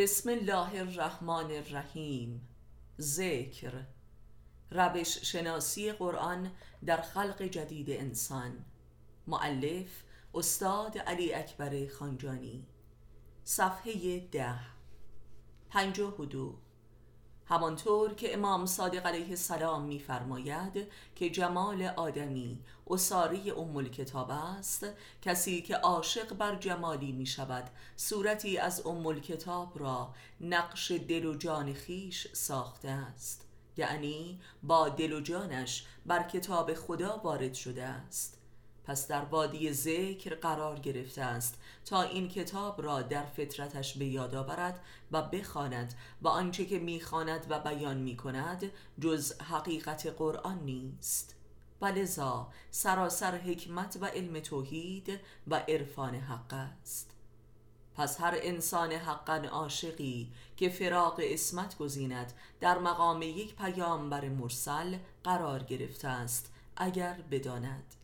بسم الله الرحمن الرحیم ذکر روش شناسی قرآن در خلق جدید انسان. معلف استاد علی اکبر خانجانی. صفحه ده. پنجاه و دو. همانطور که امام صادق علیه السلام میفرماید که جمال آدمی اساری ام کتاب است کسی که عاشق بر جمالی می شود صورتی از ام کتاب را نقش دل و جان خیش ساخته است. یعنی با دل و جانش بر کتاب خدا وارد شده است. پس در وادی ذکر قرار گرفته است تا این کتاب را در فطرتش به یاد آورد و بخواند و آنچه که می‌خواند و بیان می‌کند جز حقیقت قرآن نیست. و لذا سراسر حکمت و علم توحید و عرفان حق است. پس هر انسان حقا عاشقی که فراق اسمت گزیند در مقام یک پیامبر مرسل قرار گرفته است اگر بداند.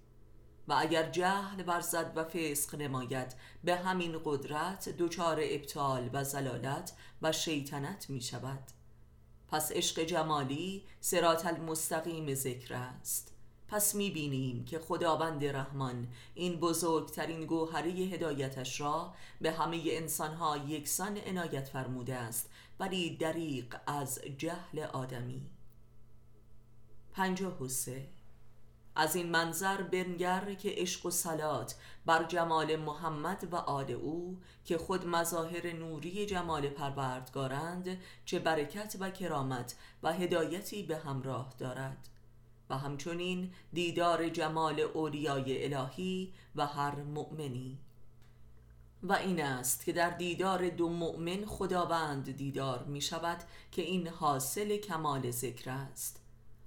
و اگر جهل ورزد و فسق نماید به همین قدرت دچار ابطال و زلالت و شیطنت می شود. پس عشق جمالی سرات المستقیم ذکر است. پس می بینیم که خداوند رحمان این بزرگترین گوهره هدایتش را به همه انسانها یکسان عنایت فرموده است ولی دریق از جهل آدمی. پنجاه و از این منظر بنگر که عشق و سلات بر جمال محمد و آل او که خود مظاهر نوری جمال پروردگارند چه برکت و کرامت و هدایتی به همراه دارد. و همچنین دیدار جمال اولیای الهی و هر مؤمنی. و این است که در دیدار دو مؤمن خداوند دیدار می شود که این حاصل کمال ذکر است.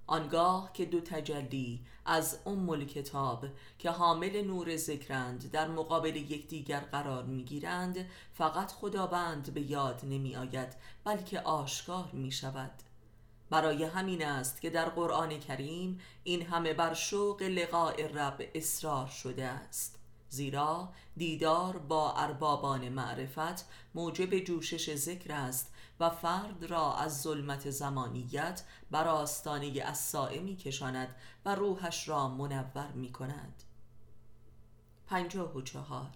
آنگاه که دو تجلی از ام کتاب که حامل نور ذکرند در مقابل یکدیگر قرار می‌گیرند فقط خداوند به یاد نمی آید بلکه آشکار می شود برای همین است که در قرآن کریم این همه بر شوق لقاء رب اصرار شده است. زیرا دیدار با اربابان معرفت موجب جوشش ذکر است و فرد را از ظلمت زمانیت بر آستانه از می کشاند و روحش را منور می کند پنجاه و چهار.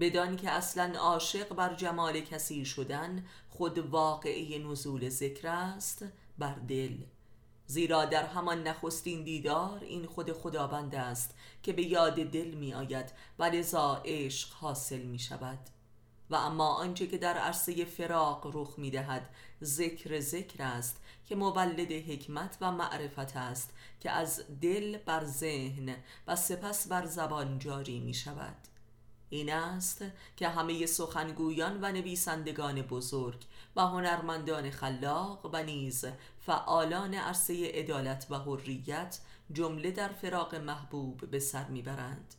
بدان که اصلا عاشق بر جمال کسی شدن خود واقعی نزول ذکر است بر دل. زیرا در همان نخستین دیدار این خود خداوند است که به یاد دل می آید و لذا عشق حاصل می شود و اما آنچه که در عرصه فراق رخ می دهد ذکر ذکر است که مولد حکمت و معرفت است که از دل بر ذهن و سپس بر زبان جاری می شود این است که همه سخنگویان و نویسندگان بزرگ و هنرمندان خلاق و نیز فعالان عرصه عدالت و حریت جمله در فراق محبوب به سر می‌برند.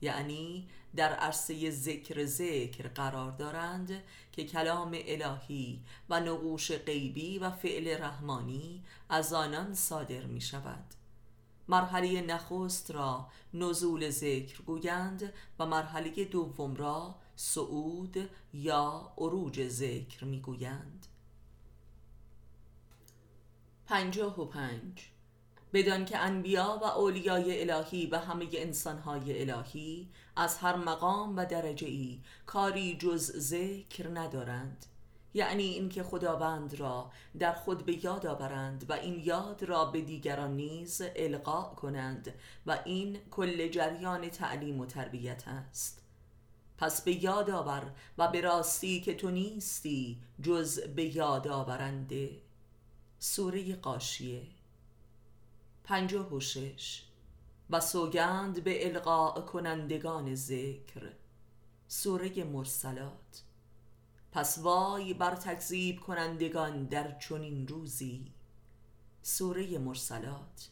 یعنی در عرصه ذکر ذکر قرار دارند که کلام الهی و نقوش غیبی و فعل رحمانی از آنان صادر می شود مرحله نخست را نزول ذکر گویند و مرحله دوم را صعود یا عروج ذکر می‌گویند. پنجاه و پنج بدان که انبیا و اولیای الهی و همه انسانهای الهی از هر مقام و درجه ای کاری جز ذکر ندارند. یعنی اینکه خداوند را در خود به یاد آورند و این یاد را به دیگران نیز القا کنند و این کل جریان تعلیم و تربیت است. پس به یاد آور و به راستی که تو نیستی جز به یاد آورنده. سوره قاشیه پنجاه و شش. و سوگند به القاء کنندگان ذکر. سوره مرسلات. پس وای بر تکذیب کنندگان در چنین روزی. سوره مرسلات.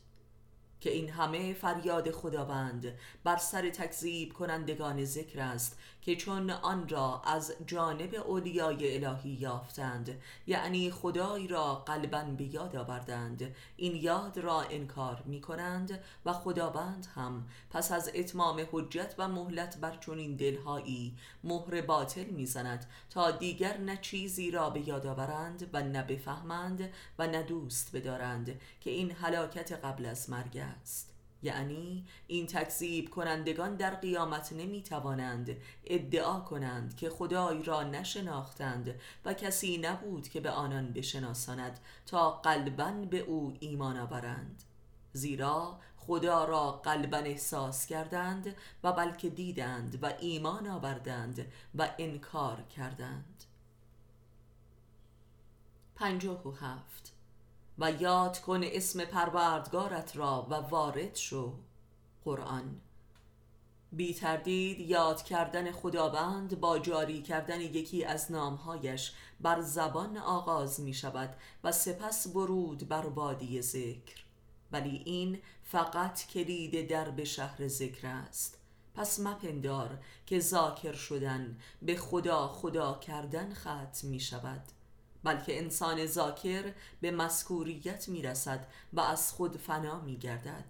که این همه فریاد خداوند بر سر تکذیب کنندگان ذکر است که چون آن را از جانب اولیای الهی یافتند یعنی خدای را قلبا به یاد آوردند. این یاد را انکار می کنند و خداوند هم. پس از اتمام حجت و مهلت بر چنین دلهایی مهر باطل می‌زند تا دیگر نه چیزی را به یاد آورند و نه بفهمند و نه دوست بدارند که این هلاکت قبل از مرگ است. یعنی این تکذیب کنندگان در قیامت نمی توانند ادعا کنند که خدای را نشناختند و کسی نبود که به آنان بشناساند تا قلبا به او ایمان آورند. زیرا خدا را قلبا احساس کردند و بلکه دیدند و ایمان آوردند و انکار کردند. پنجاه و هفت. و یاد کن اسم پروردگارت را و وارد شو. قرآن. بی تردید یاد کردن خداوند با جاری کردن یکی از نامهایش بر زبان آغاز می شود و سپس برود بر وادی ذکر. ولی این فقط کلید درب شهر ذکر است. پس مپندار که ذاکر شدن به خدا خدا کردن ختم می شود. بلکه انسان ذاکر به مسکوریت می رسد و از خود فنا می گردد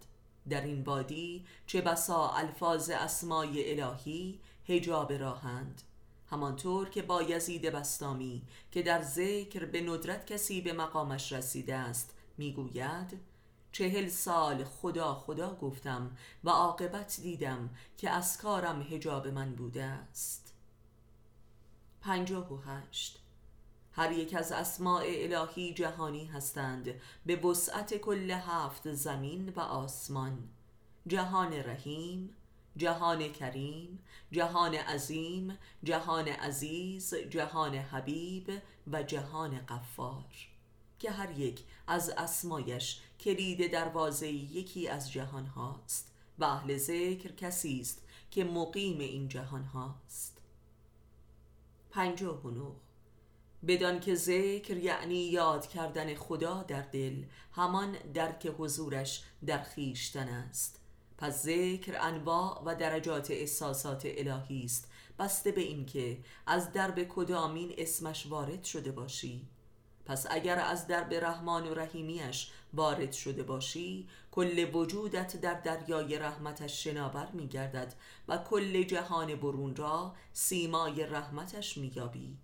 در این وادی چه بسا الفاظ اسمای الهی هجاب راهند. همانطور که با یزید بستامی که در ذکر به ندرت کسی به مقامش رسیده است می‌گوید چهل سال خدا خدا گفتم و عاقبت دیدم که از کارم هجاب من بوده است. پنجاه و هشت هر یک از اسماع الهی جهانی هستند. به وسعت کل هفت زمین و آسمان. جهان رحیم جهان کریم جهان عظیم جهان عزیز جهان حبیب و جهان قفار که هر یک از اسمایش کلید دروازه یکی از جهان هاست و اهل ذکر کسی است که مقیم این جهان هاست. پنجاه و بدان که ذکر یعنی یاد کردن خدا در دل همان درک حضورش در خیشتن است. پس ذکر انواع و درجات احساسات الهی است. بسته به اینکه از درب کدامین اسمش وارد شده باشی. پس اگر از درب رحمان و رحیمیش وارد شده باشی کل وجودت در دریای رحمتش شناور می گردد و کل جهان برون را سیمای رحمتش می یابی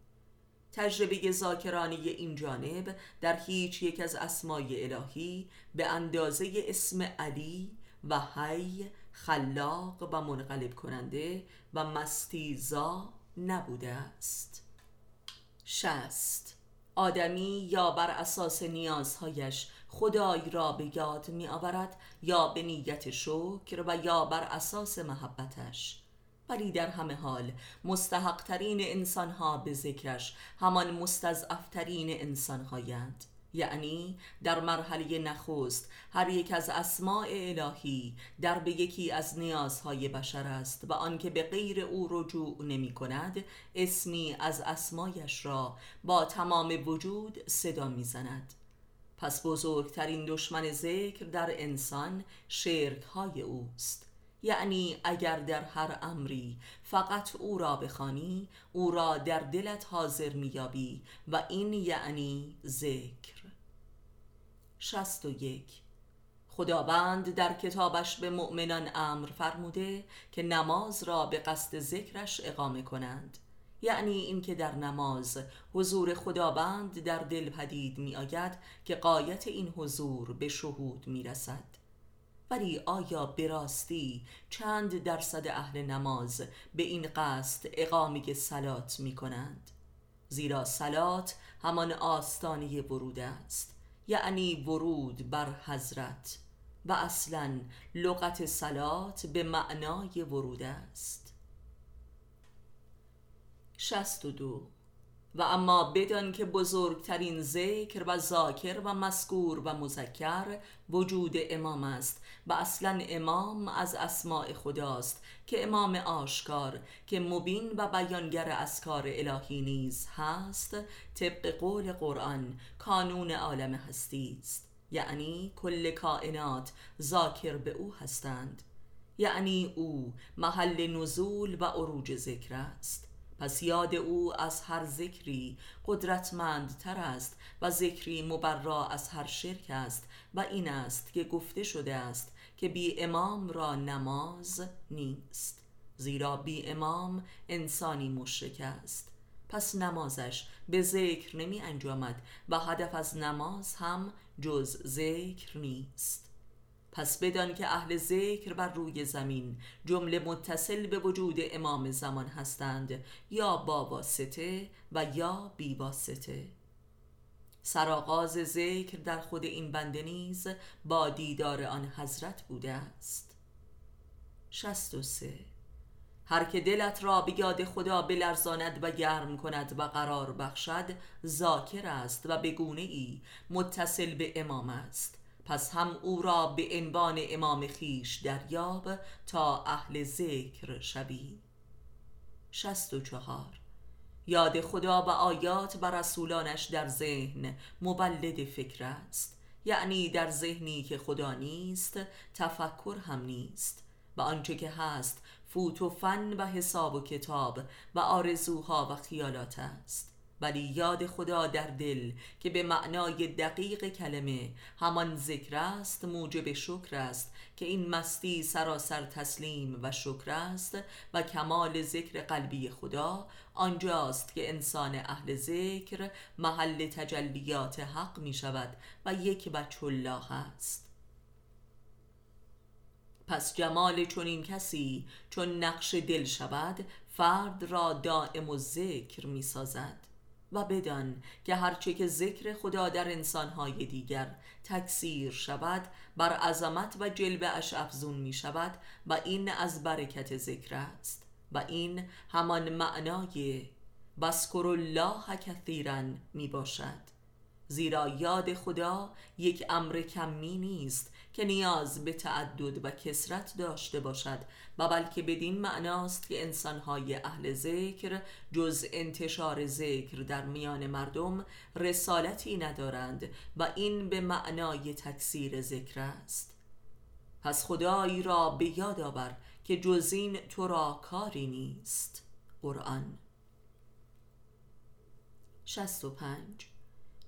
تجربه زاکرانی این جانب در هیچ یک از اسمای الهی به اندازه اسم علی و حی خلاق و منقلب کننده و مستیزا نبوده است. شست آدمی یا بر اساس نیازهایش خدای را به یاد می آورد یا به نیت شکر و یا بر اساس محبتش. ولی در همه حال. مستحقترین انسانها به ذکرش همان مستضعفترین انسانهایند. یعنی در مرحله نخست هر یک از اسماع الهی در به یکی از نیازهای بشر است و آنکه به غیر او رجوع نمی کند اسمی از اسمایش را با تمام وجود صدا می زند پس بزرگترین دشمن ذکر در انسان شرک های اوست. یعنی اگر در هر امری فقط او را بخوانی او را در دلت حاضر میابی و این یعنی ذکر. شست و یک. خداوند در کتابش به مؤمنان امر فرموده که نماز را به قصد ذکرش اقامه کنند. یعنی اینکه در نماز حضور خداوند در دل پدید می آید که قایت این حضور به شهود می رسد ولی آیا براستی چند درصد اهل نماز به این قصد اقامه سلات می کنند؟ زیرا سلات همان آستانی ورود است یعنی ورود بر حضرت و اصلا لغت سلات به معنای ورود است شست و اما بدان که بزرگترین ذکر و ذاکر و مذکور و مذکر وجود امام است و اصلا امام از اسماع خداست که امام آشکار که مبین و بیانگر اسکار الهی نیز هست طبق قول قرآن کانون عالم هستی است. یعنی کل کائنات ذاکر به او هستند. یعنی او محل نزول و عروج ذکر است. پس یاد او از هر ذکری قدرتمندتر است و ذکری مبرا از هر شرک است و این است که گفته شده است که بی امام را نماز نیست زیرا بی امام انسانی مشرک است. پس نمازش به ذکر نمی انجامد و هدف از نماز هم جز ذکر نیست. پس بدان که اهل ذکر بر روی زمین جمله متصل به وجود امام زمان هستند یا با واسطه و یا بی واسطه. سرآغاز ذکر در خود این بنده نیز با دیدار آن حضرت بوده است. 63 هر که دلت را به یاد خدا بلرزاند و گرم کند و قرار بخشد ذاکر است و به گونه ای متصل به امام است. پس هم او را به عنوان امام خیش دریاب تا اهل ذکر شوی. 64 یاد خدا و آیات و رسولانش در ذهن مولد فکر است. یعنی در ذهنی که خدا نیست تفکر هم نیست. و آنچه که هست فوت و فن و حساب و کتاب و آرزوها و خیالات است. ولی یاد خدا در دل که به معنای دقیق کلمه همان ذکر است موجب شکر است که این مستی سراسر تسلیم و شکر است و کمال ذکر قلبی خدا آنجاست که انسان اهل ذکر محل تجلیات حق می شود و یک بچه الله است. پس جمال چون این کسی چون نقش دل شود فرد را دائم و ذکر می سازد. و بدان که هرچه که ذکر خدا در انسانهای دیگر تکثیر شود بر عظمت و جلوه اش افزون می شود و این از برکت ذکر است و این همان معنای بسکر الله کثیرا می باشد زیرا یاد خدا یک امر کمی نیست که نیاز به تعدد و کسرت داشته باشد و بلکه بدین معناست که انسانهای اهل ذکر جز انتشار ذکر در میان مردم رسالتی ندارند و این به معنای تکثیر ذکر است. پس خدایی را به یاد آور که جز این تو را کاری نیست. قرآن 65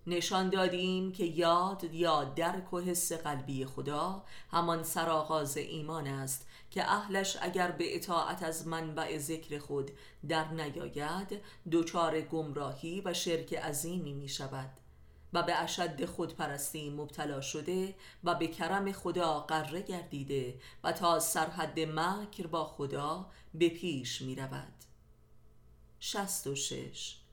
نشان دادیم که یاد یا درک و حس قلبی خدا همان سرآغاز ایمان است که اهلش اگر به اطاعت از منبع ذکر خود در نیاید دچار گمراهی و شرک عظیمی می شود و به اشد خودپرستی مبتلا شده و به کرم خدا قره گردیده و تا سرحد مکر با خدا به پیش می رود 66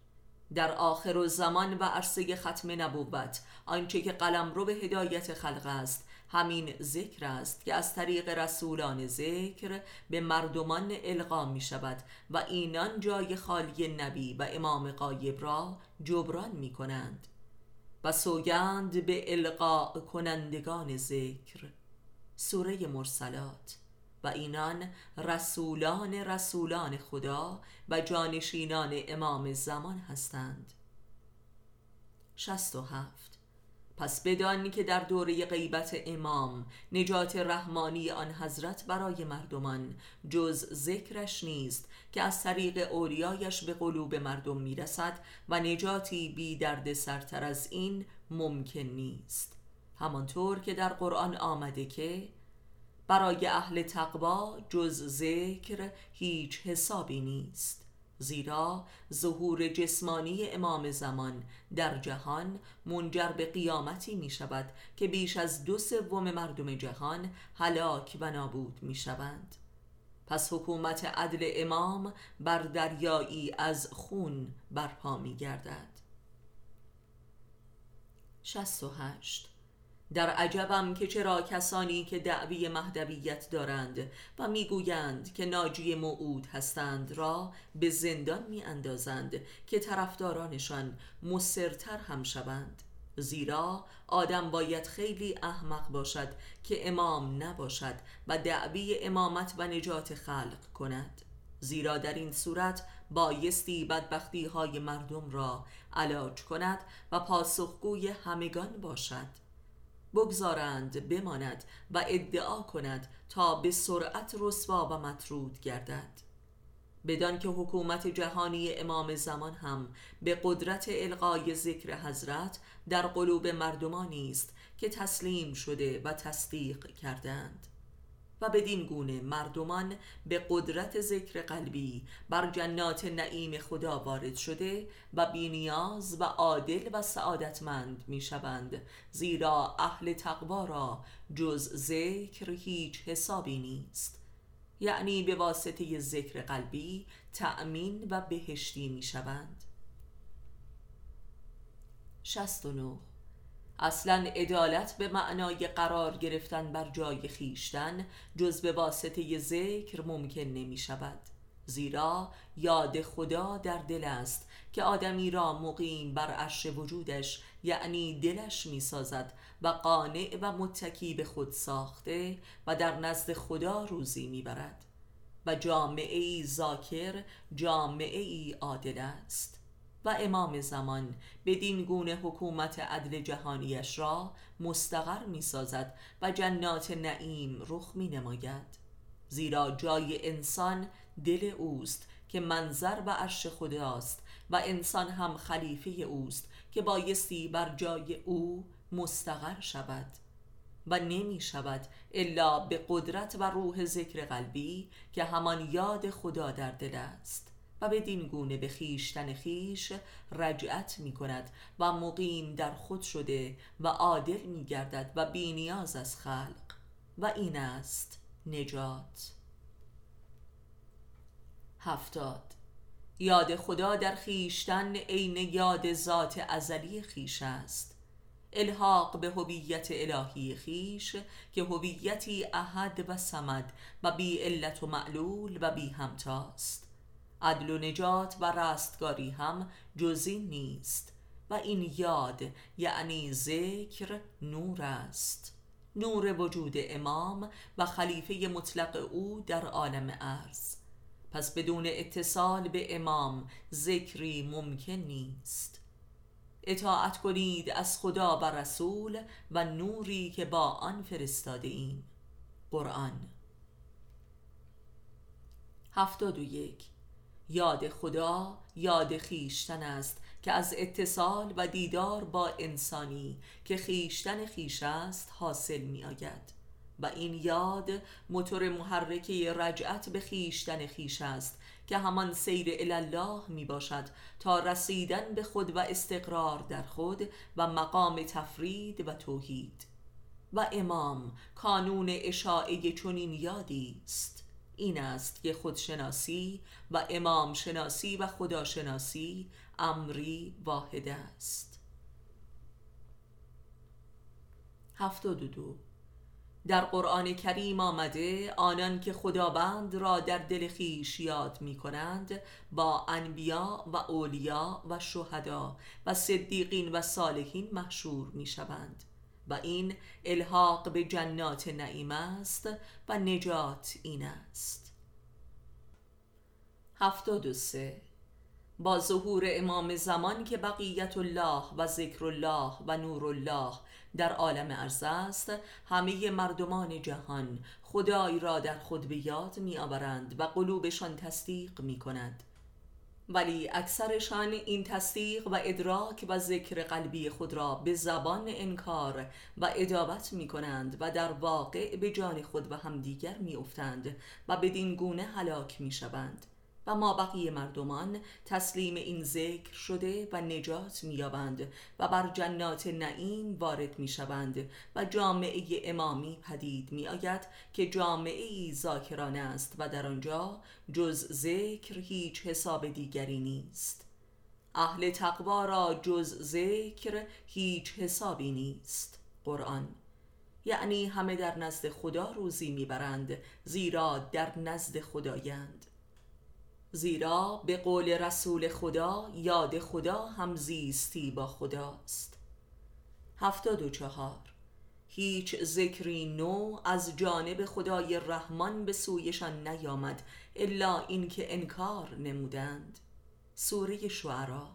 در آخر و زمان و عرصه ختم نبوت آنچه که قلم رو به هدایت خلق است. همین ذکر است که از طریق رسولان ذکر به مردمان القا می شود و اینان جای خالی نبی و امام قایب را جبران می کنند. و سوگند به القا کنندگان ذکر. سوره مرسلات و اینان رسولان رسولان خدا و جانشینان امام زمان هستند. 67 پس بدانی که در دوره غیبت امام نجات رحمانی آن حضرت برای مردمان جز ذکرش نیست که از طریق اولیایش به قلوب مردم می‌رسد و نجاتی بی درد سرتر از این ممکن نیست. همانطور که در قرآن آمده که برای اهل تقوا جز ذکر هیچ حسابی نیست زیرا ظهور جسمانی امام زمان در جهان منجر به قیامتی می شود که بیش از دو سوم مردم جهان هلاک و نابود می شوند پس حکومت عدل امام بر دریایی از خون برپا می گردد 68 در عجبم که چرا کسانی که دعوی مهدویت دارند و می‌گویند که ناجی موعود هستند را به زندان می اندازند که طرفدارانشان مصرتر هم شوند. زیرا آدم باید خیلی احمق باشد که امام نباشد و دعوی امامت و نجات خلق کند. زیرا در این صورت بایستی بدبختی های مردم را علاج کند و پاسخگوی همگان باشد. بگذارند بماند و ادعا کند تا به سرعت رسوا و مطرود گردد. بدان که حکومت جهانی امام زمان هم به قدرت القای ذکر حضرت در قلوب مردمانی است که تسلیم شده و تصدیق کردند. و بدین گونه مردمان به قدرت ذکر قلبی بر جنات نعیم خدا وارد شده و بینیاز و عادل و سعادتمند می شوند زیرا اهل تقوا را جز ذکر هیچ حسابی نیست. یعنی به واسطه ذکر قلبی تأمین و بهشتی می شوند 69 اصلا عدالت به معنای قرار گرفتن بر جای خیشتن جز به واسطه ذکر ممکن نمی شود. زیرا یاد خدا در دل است که آدمی را مقیم بر عرش وجودش یعنی دلش می سازد و قانع و متکی به خود ساخته و در نزد خدا روزی می برد. و جامعه ای ذاکر جامعه ای عادل است. و امام زمان بدین گونه حکومت عدل جهانیش را مستقر می سازد و جنات نعیم رخ می نماید زیرا جای انسان دل اوست که منظر و عرش خداست و انسان هم خلیفه اوست که بایستی بر جای او مستقر شود. و نمی شود الا به قدرت و روح ذکر قلبی که همان یاد خدا در دل است. و بدین گونه به خیشتن خیش رجعت می کند و مقیم در خود شده و عادل می گردد و بینیاز از خلق و این است نجات. هفتاد. یاد خدا در خیشتن عین یاد ذات ازلی خیش است. الحاق به هویت الهی خیش که هویتی احد و سمد و بی علت و معلول و بی همتاست عدل و نجات و رستگاری هم جزی نیست و این یاد یعنی ذکر نور است. نور وجود امام و خلیفه مطلق او در عالم ارز پس بدون اتصال به امام ذکری ممکن نیست. اطاعت کنید از خدا و رسول و نوری که با آن فرستاده ایم. قرآن. هفتاد و یک. یاد خدا یاد خیشتن است که از اتصال و دیدار با انسانی که خیشتن خیش است حاصل می آید و این یاد موتور محرکه رجعت به خیشتن خیش است که همان سیر الله می باشد تا رسیدن به خود و استقرار در خود و مقام تفرید و توحید. و امام کانون اشاعه چنین یادی است. این است که خودشناسی و امام شناسی و خداشناسی امری واحد است. هفتاد دو. در قرآن کریم آمده آنان که خداوند را در دل خیش یاد می کنند با انبیا و اولیا و شهدا و صدیقین و صالحین محشور می شوند و این الحاق به جنات نعیم است و نجات این است. هفتاد و سه. با ظهور امام زمان که بقیت الله و ذکر الله و نور الله در عالم ارز است همه مردمان جهان خدای را در خود به یاد می آورند و قلوبشان تصدیق می کند ولی اکثرشان این تصدیق و ادراک و ذکر قلبی خود را به زبان انکار و ادابت می کنند و در واقع به جان خود و همدیگر می افتند و بدین گونه هلاک می شوند و ما بقیه مردمان تسلیم این ذکر شده و نجات مییابند و بر جنات نعیم وارد می‌شوند و جامعه امامی پدید می آید که جامعه ای ذاکرانه است و در آنجا جز ذکر هیچ حساب دیگری نیست. اهل تقوا را جز ذکر هیچ حسابی نیست. قرآن. یعنی همه در نزد خدا روزی می‌برند زیرا در نزد خدایند. زیرا به قول رسول خدا یاد خدا هم زیستی با خداست. هفتاد و چهار. هیچ ذکری نو از جانب خدای رحمان به سویشان نیامد الا اینکه انکار نمودند. سوره شعرا.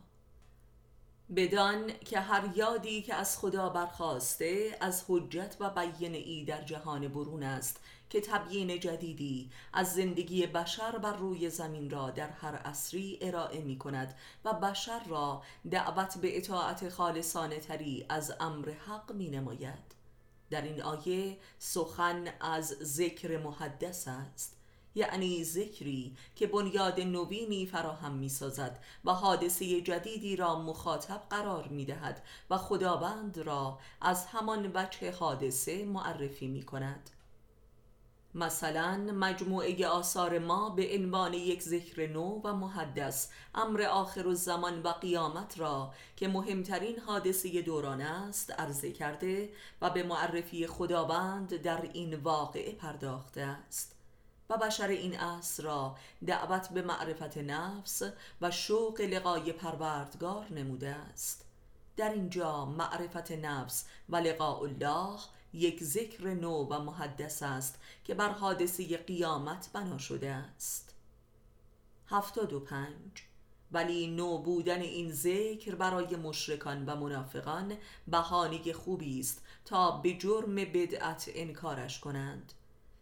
بدان که هر یادی که از خدا برخواسته از حجت و بیان ای در جهان برون است. که تبیین جدیدی از زندگی بشر بر روی زمین را در هر عصری ارائه می کند و بشر را دعوت به اطاعت خالصانه تری از امر حق می نماید در این آیه سخن از ذکر محدث است یعنی ذکری که بنیاد نوینی فراهم می سازد و حادثه جدیدی را مخاطب قرار می دهد و خداوند را از همان وجه حادثه معرفی می کند. مثلا مجموعه آثار ما به عنوان یک ذکر نو و محدث امر آخر الزمان و قیامت را که مهمترین حادثه دوران است عرضه کرده و به معرفی خداوند در این واقعه پرداخته است. و بشر این عصر را دعوت به معرفت نفس و شوق لقای پروردگار نموده است. در اینجا معرفت نفس و لقاء الله یک ذکر نو و محدث است که بر حادثه قیامت بنا شده است. هفتاد و پنج. ولی نو بودن این ذکر برای مشرکان و منافقان بهانه خوبی است تا به جرم بدعت انکارش کنند.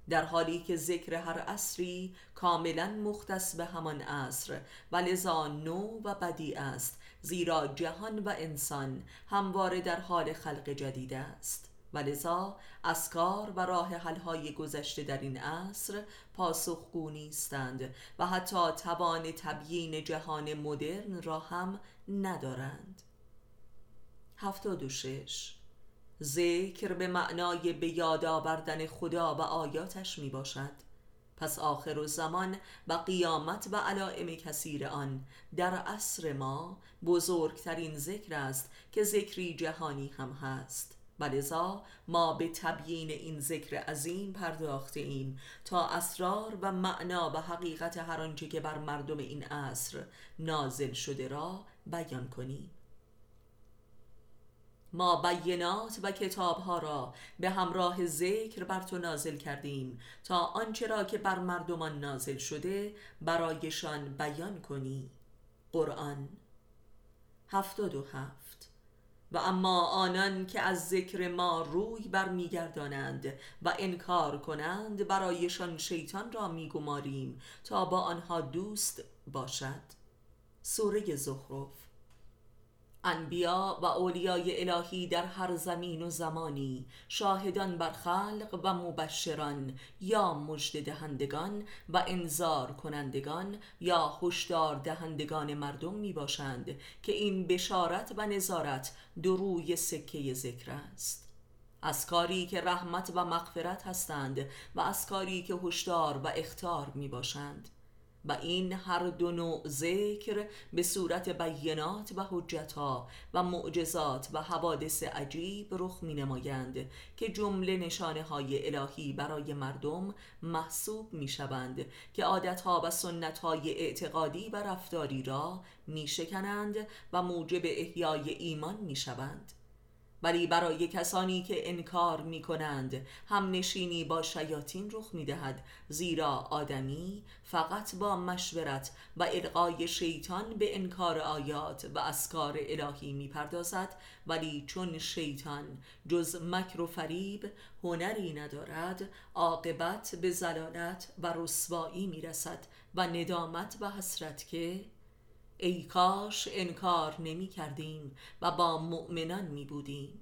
در حالی که ذکر هر عصری کاملا مختص به همان عصر و لذا نو و بدی است زیرا جهان و انسان همواره در حال خلق جدید است. و لذا اسکار و راه حلهای گذشته در این عصر پاسخگو نیستند و حتی توان تبیین جهان مدرن را هم ندارند. هفتاد و شش. ذکر به معنای به یاد آوردن خدا و آیاتش می باشد پس آخر و زمان و قیامت و علائم کثیر آن در عصر ما بزرگترین ذکر است که ذکری جهانی هم هست. ولذا ما به تبیین این ذکر عظیم پرداخته ایم تا اسرار و معنا و حقیقت هر آنچه که بر مردم این عصر نازل شده را بیان کنیم. ما بینات و کتابها را به همراه ذکر بر تو نازل کردیم تا آنچه را که بر مردمان نازل شده برایشان بیان کنی. قرآن هفتاد و هفت و اما آنان که از ذکر ما روی برمیگردانند و انکار کنند برایشان شیطان را میگماریم تا با آنها دوست باشد. سوره زخرف انبیا و اولیای الهی در هر زمین و زمانی شاهدان بر خلق و مبشران یا مجد دهندگان و انذار کنندگان یا هشدار دهندگان مردم می باشند که این بشارت و نظارت دروی سکه ذکر است. از کاری که رحمت و مغفرت هستند و از کاری که هشدار و اختار می باشند و این هر دو نوع ذکر به صورت بینات و حجتها و معجزات و حوادث عجیب رخ می نمایند که جمله نشانه های الهی برای مردم محسوب می شوند که عادتها و سنت های اعتقادی و رفتاری را می شکنند و موجب احیای ایمان می شوند ولی برای کسانی که انکار می کنند هم نشینی با شیاطین رخ می دهد زیرا آدمی فقط با مشورت و القای شیطان به انکار آیات و اسکار الهی می پردازد ولی چون شیطان جز مکر و فریب هنری ندارد عاقبت به زلالت و رسوایی می رسد و ندامت و حسرت که ای کاش انکار نمی کردیم و با مؤمنان می بودیم.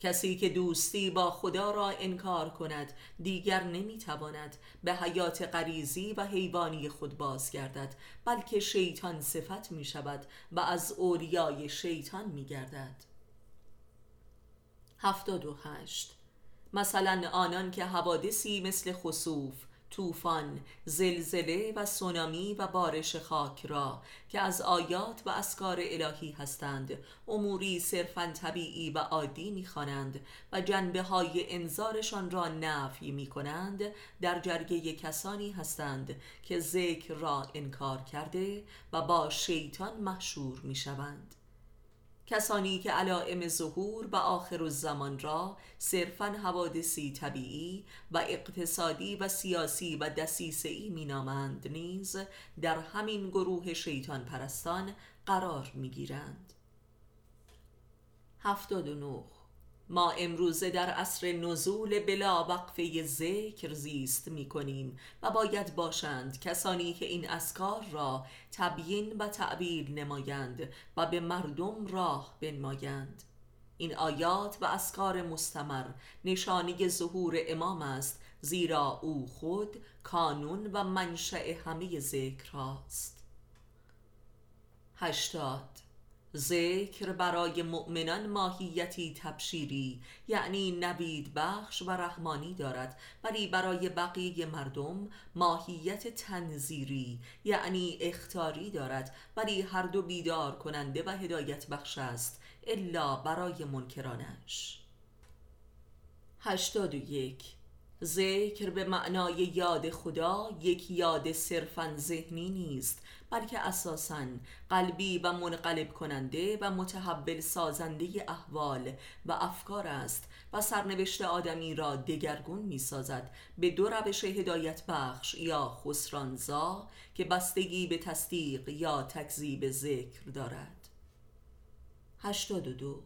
کسی که دوستی با خدا را انکار کند دیگر نمی تواند به حیات غریزی و حیوانی خود بازگردد بلکه شیطان صفت می شود و از اولیای شیطان می گردد. هفتاد و هشت. مثلا آنان که حوادثی مثل خصوف طوفان، زلزله و سونامی و بارش خاک را که از آیات و اسکار الهی هستند اموری صرفا طبیعی و عادی می‌خوانند و جنبه های انذارشان را نفی می کنند در جرگه کسانی هستند که ذکر را انکار کرده و با شیطان محشور می شوند کسانی که علائم ظهور و آخر الزمان را صرفا حوادثی طبیعی و اقتصادی و سیاسی و دسیسه مینامند نیز در همین گروه شیطان پرستان قرار می‌گیرند. 79 ما امروزه در عصر نزول بلا وقفه ذکر زیست می کنیم و باید باشند کسانی که این اسکار را تبیین و تعبیر نمایند و به مردم راه بنمایند. این آیات و اسکار مستمر نشانی ظهور امام است زیرا او خود کانون و منشأ همه ذکر هاست. هشتاد ذکر برای مؤمنان ماهیتی تبشیری یعنی نوید بخش و رحمانی دارد ولی برای بقیه مردم ماهیت تنظیری یعنی اختاری دارد ولی هر دو بیدار کننده و هدایت بخش است الا برای منکرانش. هشتاد و یک ذکر به معنای یاد خدا یک یاد صرفا ذهنی نیست بلکه اساسا قلبی و منقلب کننده و متحول سازنده احوال و افکار است و سرنوشت آدمی را دگرگون می سازد به دو روش هدایت بخش یا خسرانزا که بستگی به تصدیق یا تکذیب ذکر دارد. 82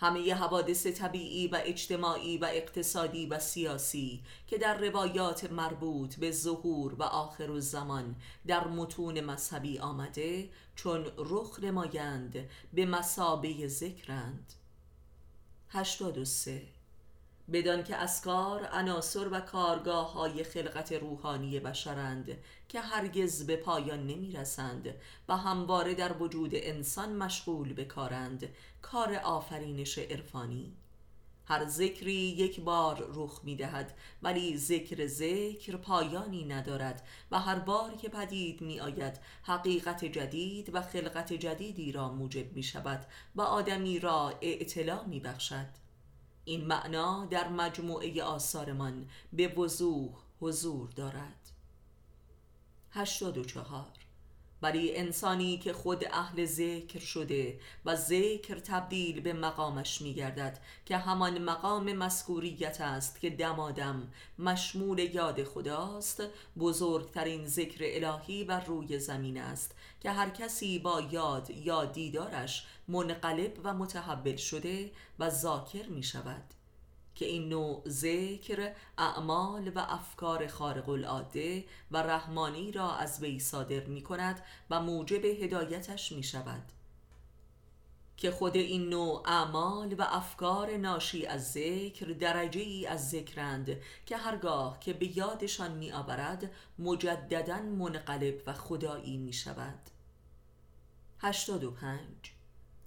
همه حوادث طبیعی و اجتماعی و اقتصادی و سیاسی که در روایات مربوط به ظهور و آخر الزمان در متون مذهبی آمده چون رخ نمایند به مسابه ذکرند. 83 بدان که اسکار عناصر و کارگاه های خلقت روحانی بشرند که هرگز به پایان نمی رسند و همواره در وجود انسان مشغول بکارند کار آفرینش عرفانی. هر ذکری یک بار رخ می دهد ولی ذکر ذکر پایانی ندارد و هر بار که پدید می آید حقیقت جدید و خلقت جدیدی را موجب می شود و آدمی را اعتلا می بخشد این معنا در مجموعه آثارمان به وضوح حضور دارد. 84 برای انسانی که خود اهل ذکر شده و ذکر تبدیل به مقامش می گردد که همان مقام مسکوریت است که دمادم مشمول یاد خداست بزرگترین ذکر الهی بر روی زمین است که هر کسی با یاد یا دیدارش منقلب و متحول شده و ذاکر می شود که این نوع ذکر اعمال و افکار خارق العاده و رحمانی را از وی صادر می کند و موجب هدایتش می شود که خود این نوع اعمال و افکار ناشی از ذکر درجه ای از ذکرند که هرگاه که به یادشان می آورد مجددا منقلب و خدایی می شود 85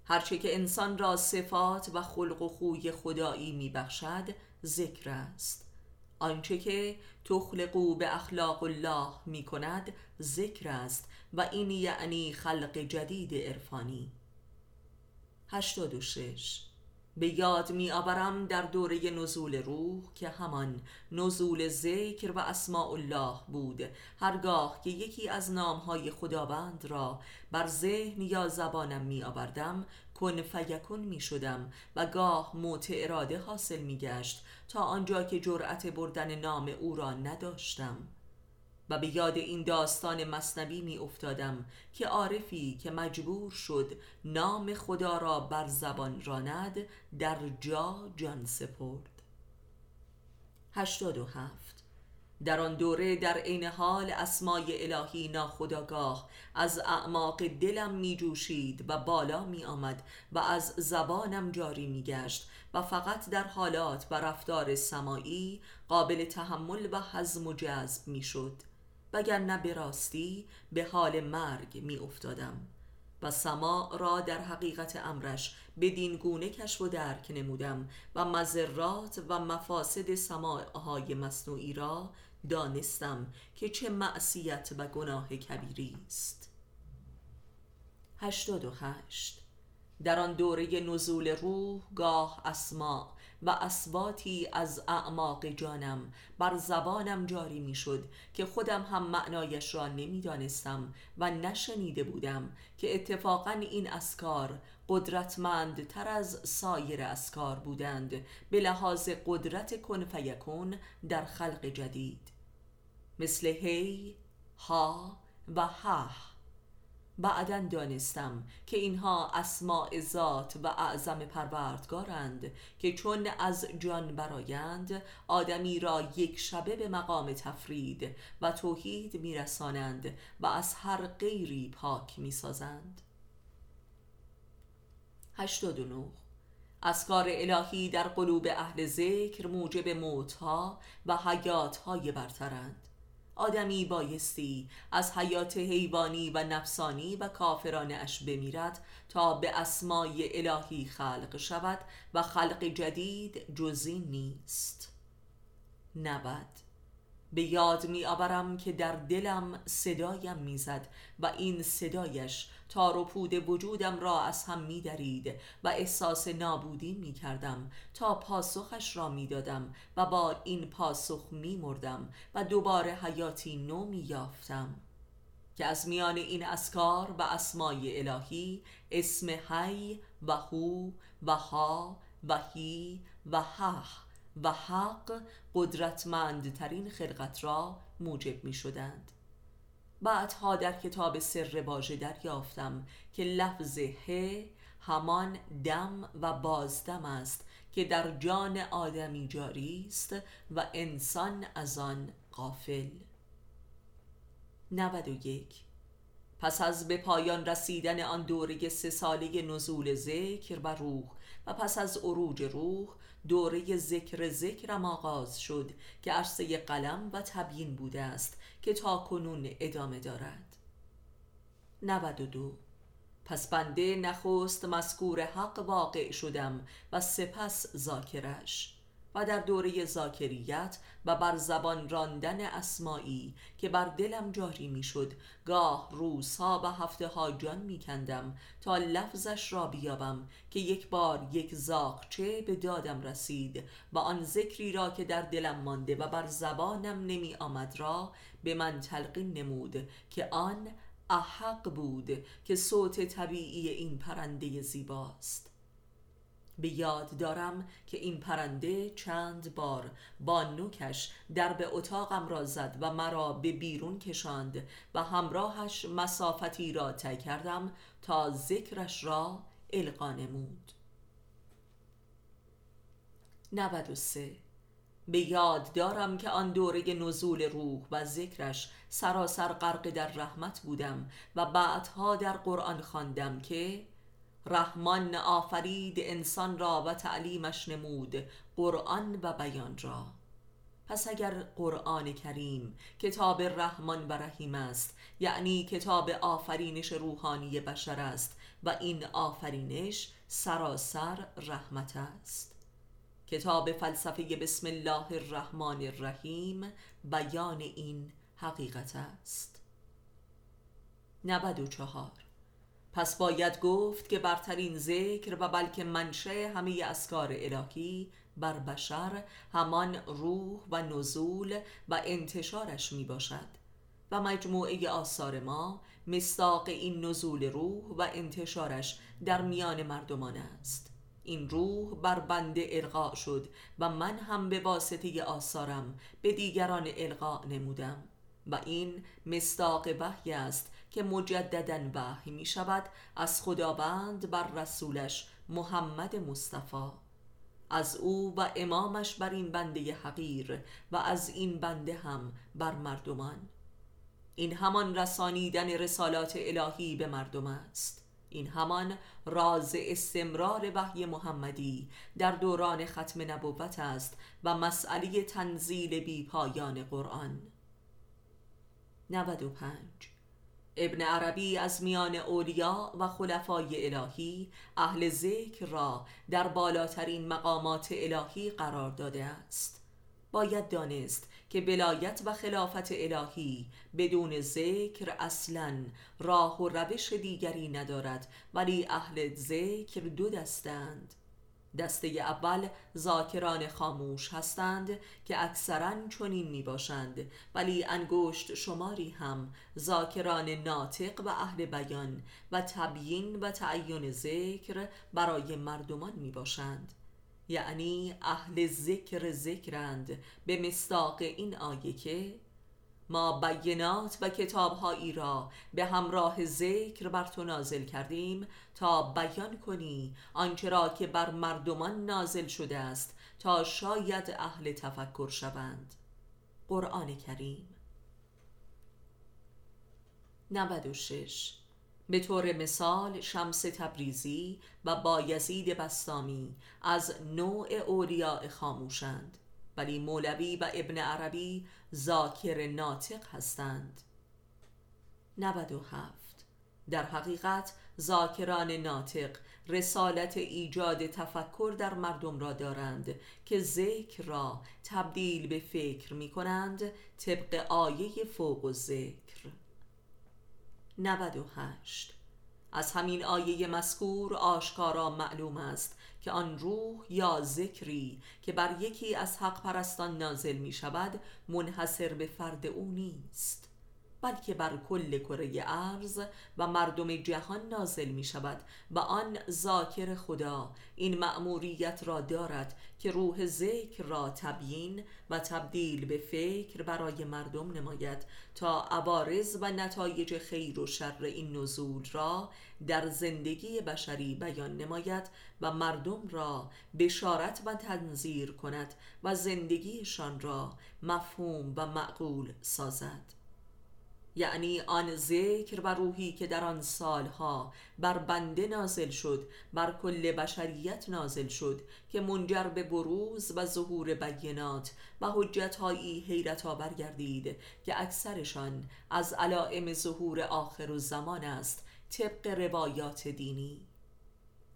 هرچه که انسان را صفات و خلق و خوی خدایی میبخشد ذکر است. آنچه که تخلقو به اخلاق الله می کند ذکر است و این یعنی خلق جدید عرفانی. 86 به یاد می آورم در دوره نزول روح که همان نزول ذکر و اسماء الله بود. هرگاه که یکی از نامهای خداوند را بر ذهن یا زبانم می آوردم کن فیکن می شدم و گاه موت اراده حاصل می گشت تا آنجا که جرأت بردن نام او را نداشتم. و به یاد این داستان مصنبی می افتادم که عارفی که مجبور شد نام خدا را بر زبان راند در جا جان سپرد. 87 در آن دوره در عین حال اسمای الهی ناخداگاه از اعماق دلم می جوشید و بالا می آمد و از زبانم جاری می گشت و فقط در حالات و رفتار سمایی قابل تحمل و حزم و جذب می شد وگرنه به راستی به حال مرگ می افتادم و سما را در حقیقت امرش بدین گونه کشف و درک نمودم و مذرات و مفاسد سماعهای مصنوعی را دانستم که چه معصیت و گناه کبیری است. 88 در آن دوره نزول روح گاه اسما و اسباتی از اعماق جانم. بر زبانم جاری می‌شد که خودم هم معنایش را نمی‌دانستم و نشنیده بودم که اتفاقا این اسکار قدرتمند تر از سایر اسکار بودند به لحاظ قدرت کن فیکون در خلق جدید. مثل هی، ها و ها بعدا دانستم که اینها اسماع ذات و اعظم پروردگارند که چون از جان برایند آدمی را یک شبه به مقام تفرید و توحید میرسانند و از هر غیری پاک می‌سازند. 89 اسکار الهی در قلوب اهل ذکر موجب موتها و حیاتهای برترند. آدمی بایستی از حیات حیوانی و نفسانی و کافرانه اش بمیرد تا به اسمای الهی خلق شود و خلق جدید جزی نیست. نبد به یاد می آورم که در دلم صدایم می‌زد و این صدایش تار و پود وجودم را از هم می درید و احساس نابودی می کردم تا پاسخش را می دادم و با این پاسخ می مردم و دوباره حیاتی نو می یافتم که از میان این اسکار و اسمای الهی اسم حی و هو و ها و هی و هح و حق قدرتمندترین خلقت را موجب می شدند بعدها در کتاب سر باژه دریافتم که لفظ ه همان دم و بازدم است که در جان آدمی جاری است و انسان از آن غافل. 91 پس از به پایان رسیدن آن دوره سه ساله نزول ذکر و روح و پس از عروج روح دوره ذکر ذکرم آغاز شد که عرصه قلم و تبیین بوده است که تا کنون ادامه دارد. 92 پس بنده نخست مذکور حق واقع شدم و سپس ذاکرش. و در دوره ذاکریت و بر زبان راندن اسمایی که بر دلم جاری می‌شد گاه روزها و هفته ها جان می کندم تا لفظش را بیابم که یک بار یک زاقچه به دادم رسید و آن ذکری را که در دلم مانده و بر زبانم نمی آمد را به من تلقین نمود که آن احق بود که صوت طبیعی این پرنده زیباست. به یاد دارم که این پرنده چند بار با نوکش در به اتاقم را زد و مرا به بیرون کشاند و همراهش مسافتی را طی کردم تا ذکرش را القا نمود. 93 به یاد دارم که آن دوره نزول روح و ذکرش سراسر غرق در رحمت بودم و بعدها در قرآن خواندم که رحمان آفرید انسان را و تعلیمش نمود قرآن و بیان را. پس اگر قرآن کریم کتاب رحمان و رحیم است یعنی کتاب آفرینش روحانی بشر است و این آفرینش سراسر رحمت است. کتاب فلسفه بسم الله الرحمن الرحیم بیان این حقیقت است. 94 پس باید گفت که برترین ذکر و بلکه منشه همه اسکار الهی بر بشر همان روح و نزول و انتشارش می باشد و مجموعه آثار ما مستاق این نزول روح و انتشارش در میان مردمان است. این روح بر بنده القا شد و من هم به واسطه آثارم به دیگران القا نمودم و این مستاق وحی است که مجددا وحی می شود از خداوند بر رسولش محمد مصطفی. از او و امامش بر این بنده حقیر و از این بنده هم بر مردمان. این همان رسانیدن رسالات الهی به مردم است. این همان راز استمرار وحی محمدی در دوران ختم نبوت است و مسئله تنزیل بی پایان قرآن 95 ابن عربی از میان اولیا و خلفای الهی اهل ذکر را در بالاترین مقامات الهی قرار داده است. باید دانست که بلایت و خلافت الهی بدون ذکر اصلا راه و روش دیگری ندارد ولی اهل ذکر دو دستند. دسته اول ذاکران خاموش هستند که اکثرا چنین می باشند ولی انگشت شماری هم ذاکران ناطق و اهل بیان و تبیین و تعین ذکر برای مردمان می باشند یعنی اهل ذکر ذکرند به مستاق این آیه که ما بینات و کتابهایی را به همراه ذکر بر تو نازل کردیم تا بیان کنی آنچه را که بر مردمان نازل شده است تا شاید اهل تفکر شوند. قرآن کریم. 96 به طور مثال شمس تبریزی و بایزید بستامی از نوع اولیاء خاموشند. ولی مولوی و ابن عربی ذاکر ناطق هستند. 97 در حقیقت ذاکران ناطق رسالت ایجاد تفکر در مردم را دارند که ذکر را تبدیل به فکر می کنند طبق آیه فوق و ذکر 98 از همین آیه مذکور آشکارا معلوم است که آن روح یا ذکری که بر یکی از حق پرستان نازل می شود منحصر به فرد او نیست. بلکه بر کل کره ارز و مردم جهان نازل می شود و آن ذاکر خدا این مأموریت را دارد که روح ذکر را تبیین و تبدیل به فکر برای مردم نماید تا عوارض و نتایج خیر و شر این نزول را در زندگی بشری بیان نماید و مردم را بشارت و تنظیر کند و زندگیشان را مفهوم و معقول سازد. یعنی آن ذکر و روحی که در آن سالها بر بنده نازل شد بر کل بشریت نازل شد که منجر به بروز و ظهور بینات و حجتهایی حیرت آور گردید که اکثرشان از علائم ظهور آخر و زمان است طبق روایات دینی.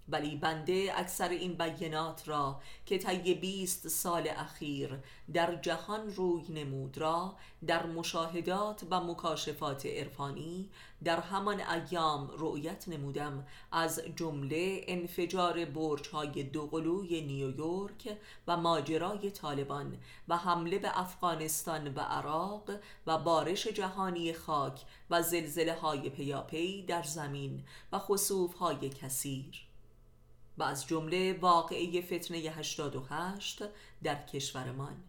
ولی بنده اکثر این بینات را که طی بیست سال اخیر در جهان روی نمود را در مشاهدات و مکاشفات عرفانی در همان ایام رؤیت نمودم از جمله انفجار برج های دوقلوی نیویورک و ماجرای طالبان و حمله به افغانستان و عراق و بارش جهانی خاک و زلزله های پیاپی در زمین و خصوف های کثیر. و از جمله واقعه فتنه 88 در کشورمان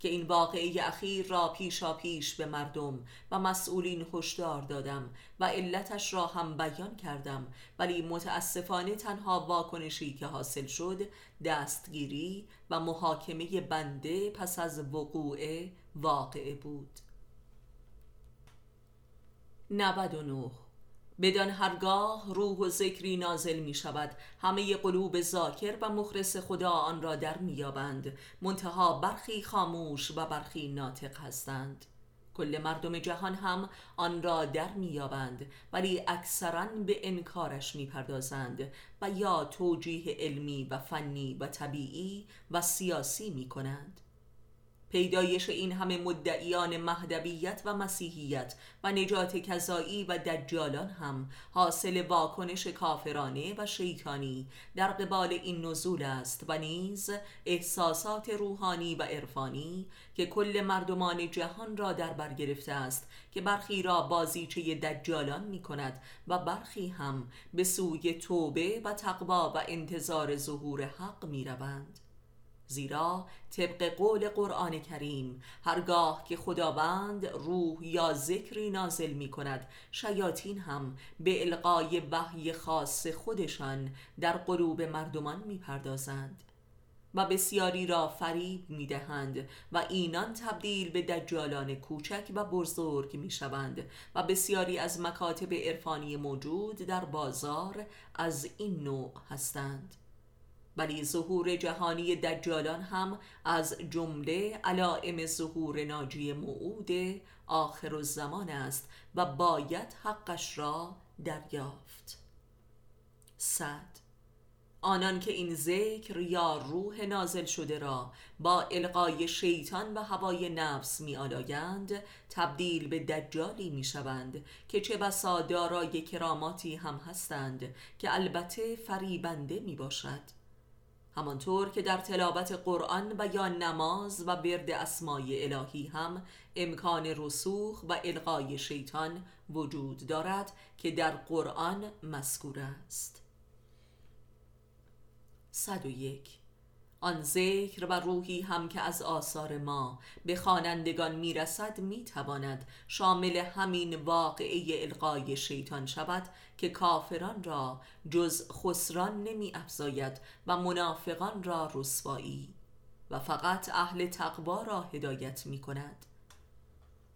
که این واقعه اخیر را پیشا پیش به مردم و مسئولین هشدار دادم و علتش را هم بیان کردم ولی متاسفانه تنها واکنشی که حاصل شد دستگیری و محاکمه بنده پس از وقوع واقعه بود. 99 بدان هرگاه روح و ذکری نازل می شود همه قلوب ذاکر و مخلص خدا آن را در می یابند منتها برخی خاموش و برخی ناطق هستند. کل مردم جهان هم آن را در میابند ولی اکثرا به انکارش می‌پردازند و یا توجیه علمی و فنی و طبیعی و سیاسی می کنند پیدایش این همه مدعیان مهدویت و مسیحیت و نجات کذایی و دجالان هم حاصل واکنش کافرانه و شیطانی در قبال این نزول است و نیز احساسات روحانی و عرفانی که کل مردمان جهان را در بر گرفته است که برخی را بازیچه دجالان می کند و برخی هم به سوی توبه و تقوا و انتظار ظهور حق می روند. زیرا طبق قول قرآن کریم هرگاه که خداوند روح یا ذکری نازل می کند شیاطین هم به القای وحی خاص خودشان در قلوب مردمان می پردازند و بسیاری را فریب می دهند و اینان تبدیل به دجالان کوچک و بزرگ می شوند و بسیاری از مکاتب عرفانی موجود در بازار از این نوع هستند. ولی ظهور جهانی دجالان هم از جمله علائم ظهور ناجی موعود آخر الزمان است و باید حقش را دریافت. صد. آنان که این ذکر یا روح نازل شده را با القای شیطان و هوای نفس می آلایند تبدیل به دجالی می شوند که چه بسا دارای کراماتی هم هستند که البته فریبنده می باشد. همانطور که در تلاوت قرآن و یا نماز و برد اسمای الهی هم امکان رسوخ و القای شیطان وجود دارد که در قرآن مذکور است. 101 آن ذکر و روحی هم که از آثار ما به خوانندگان می‌رسد می‌تواند شامل همین واقعه القای شیطان شود که کافران را جز خسران نمی افزاید و منافقان را رسوایی و فقط اهل تقوا را هدایت می کند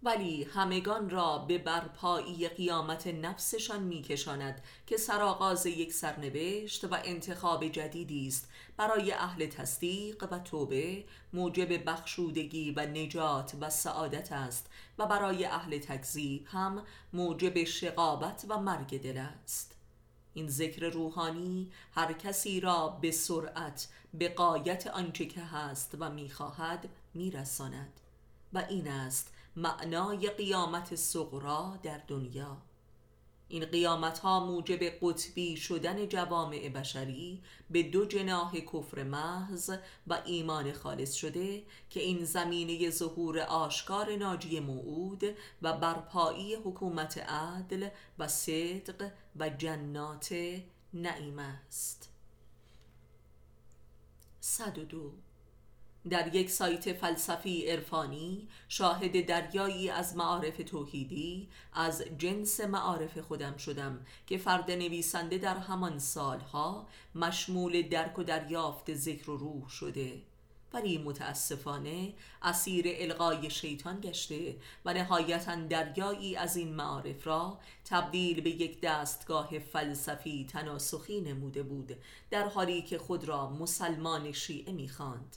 ولی همگان را به برپایی قیامت نفسشان میکشاند که سرآغاز یک سرنوشت و انتخاب جدیدی است برای اهل تصدیق و توبه موجب بخشودگی و نجات و سعادت است و برای اهل تکذیب هم موجب شقابت و مرگ دل است. این ذکر روحانی هر کسی را به سرعت به قایت آنچه که هست و می‌خواهد میرساند و این است معنای قیامت صغرا در دنیا. این قیامت ها موجب قطبی شدن جوامع بشری به دو جناح کفر محض و ایمان خالص شده که این زمینه ظهور آشکار ناجی موعود و برپایی حکومت عدل و صدق و جنات نعیم است. 102 در یک سایت فلسفی عرفانی شاهد دریایی از معارف توحیدی از جنس معارف خودم شدم که فرد نویسنده در همان سالها مشمول درک و دریافت ذکر و روح شده. ولی متاسفانه اسیر القای شیطان گشته و نهایتا دریایی از این معارف را تبدیل به یک دستگاه فلسفی تناسخی نموده بود در حالی که خود را مسلمان شیعه می‌خواند.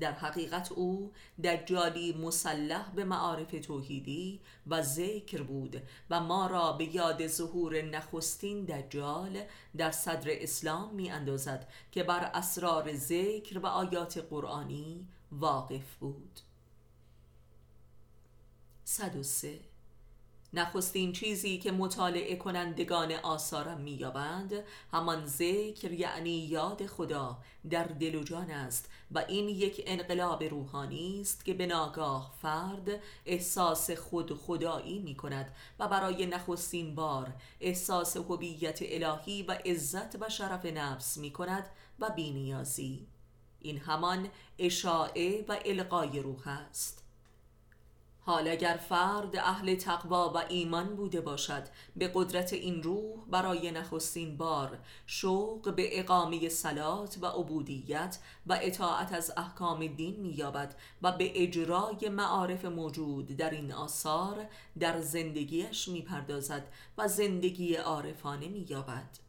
در حقیقت او دجالی مسلح به معارف توحیدی و ذکر بود و ما را به یاد ظهور نخستین دجال در صدر اسلام می اندازد که بر اسرار ذکر و آیات قرآنی واقف بود. 103 نخستین چیزی که مطالعه کنندگان آثارم مییابند همان ذکر یعنی یاد خدا در دل و جان است و این یک انقلاب روحانی است که به ناگاه فرد احساس خود خدایی می کند و برای نخستین بار احساس هویت الهی و عزت و شرف نفس می کند و بینیازی این همان اشاعه و القای روح است. حال اگر فرد اهل تقوا و ایمان بوده باشد به قدرت این روح برای نخستین بار شوق به اقامه سلات و عبودیت و اطاعت از احکام دین مییابد و به اجرای معارف موجود در این آثار در زندگیش می‌پردازد و زندگی عارفانه مییابد.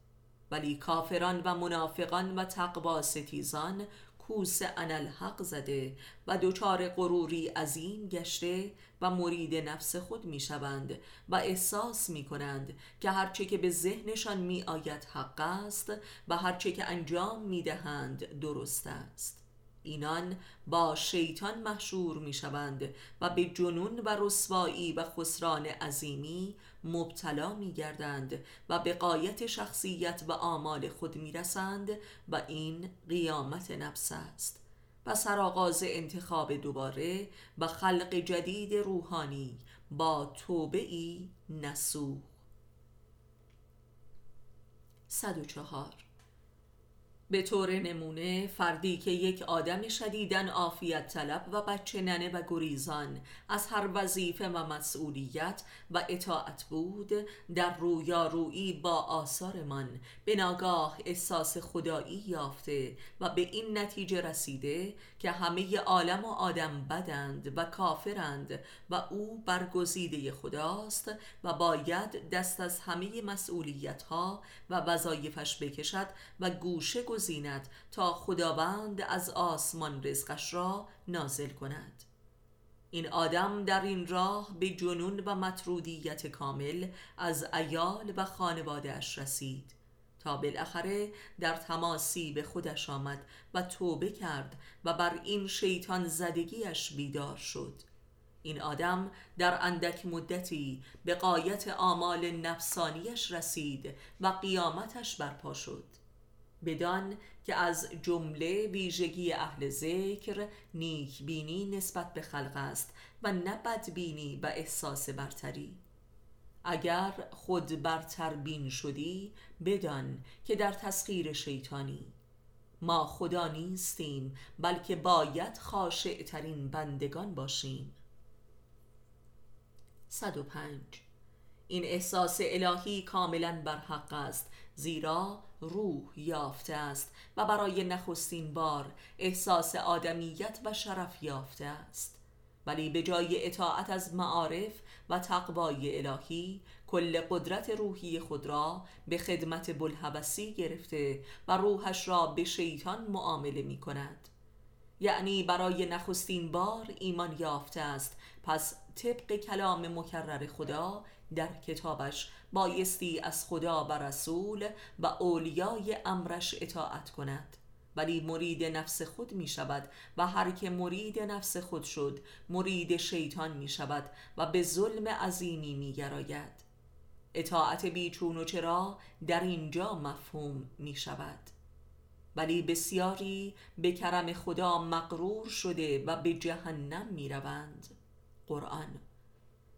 ولی کافران و منافقان و تقوا ستیزان کوس انالحق زده و دچار غروری عظیم گشته و مرید نفس خود می شوند و احساس می کنند که هرچه که به ذهنشان می آید حق است و هرچه که انجام می دهند درست است. اینان با شیطان محشور می شوند و به جنون و رسوایی و خسران عظیمی مبتلا می گردند و به قایت شخصیت و آمال خود می رسند و این قیامت نفس است. و سرآغاز انتخاب دوباره و خلق جدید روحانی با توبه ای نسوخ 104 به طور نمونه فردی که یک آدم شدیدن عافیت طلب و بچه و گریزان از هر وظیفه و مسئولیت و اطاعت بود در رویارویی با آثارمان به ناگاه احساس خدایی یافته و به این نتیجه رسیده که همه عالم و آدم بدند و کافرند و او برگزیده خداست و باید دست از همه مسئولیت ها و وظایفش بکشد و گوشه گزیند تا خداوند از آسمان رزقش را نازل کند. این آدم در این راه به جنون و مطرودیت کامل از ایال و خانوادهش رسید. تا بالاخره در تماسی به خودش آمد و توبه کرد و بر این شیطان زدگیش بیدار شد. این آدم در اندک مدتی به قایت آمال نفسانیش رسید و قیامتش برپا شد. بدان که از جمله ویژگی اهل ذکر نیک بینی نسبت به خلق است و نه بدبینی و احساس برتری. اگر خود برتر بین شدی بدان که در تسخیر شیطانی. ما خدا نیستیم بلکه باید خاشع ترین بندگان باشیم. 105 این احساس الهی کاملا بر حق است. زیرا روح یافته است و برای نخستین بار احساس آدمیت و شرف یافته است. ولی به جای اطاعت از معارف و تقوای الهی کل قدرت روحی خود را به خدمت بلحبسی گرفته و روحش را به شیطان معامله می کند. یعنی برای نخستین بار ایمان یافته است. پس طبق کلام مکرر خدا در کتابش بایستی از خدا و رسول و اولیای امرش اطاعت کند. ولی مرید نفس خود می شود و هر که مرید نفس خود شد مرید شیطان می شود و به ظلم عظیمی می گراید. اطاعت بیچون و چرا در اینجا مفهوم می شود. ولی بسیاری به کرم خدا مقرور شده و به جهنم می روند. قرآن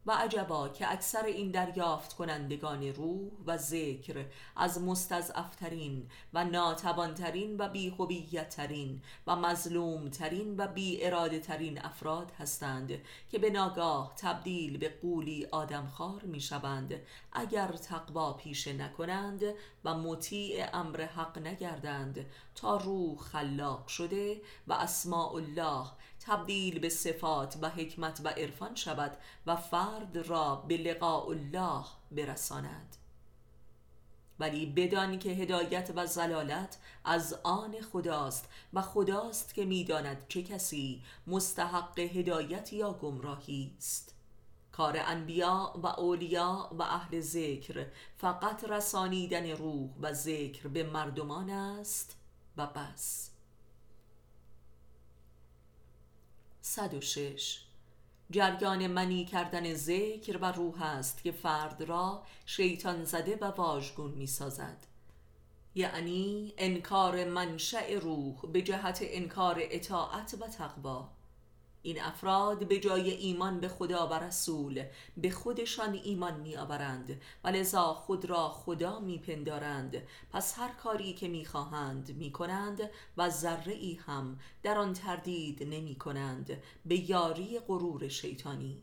و عجبا که اکثر این دریافت کنندگان روح و ذکر از مستضعفترین و ناتوانترین و بیخوبیتترین و مظلومترین و بی اراده ترین افراد هستند که به ناگاه تبدیل به قولی آدمخوار می شوند اگر تقوا پیشه نکنند و مطیع امر حق نگردند تا روح خلاق شده و اسماء الله تبدیل به صفات و حکمت و عرفان شود و فرد را به لقاء الله برساند. ولی بدانی که هدایت و زلالت از آن خداست و خداست که می‌داند چه کسی مستحق هدایت یا گمراهی است. کار انبیا و اولیا و اهل ذکر فقط رسانیدن روح و ذکر به مردمان است و بس. 106 جریان منی کردن ذکر و روح است که فرد را شیطان زده و واژگون می سازد یعنی انکار منشأ روح به جهت انکار اطاعت و تقوا. این افراد به جای ایمان به خدا و رسول به خودشان ایمان می آورند و لذا خود را خدا می پندارند پس هر کاری که می خواهند می کنند و ذره ای هم در آن تردید نمی کنند به یاری غرور شیطانی.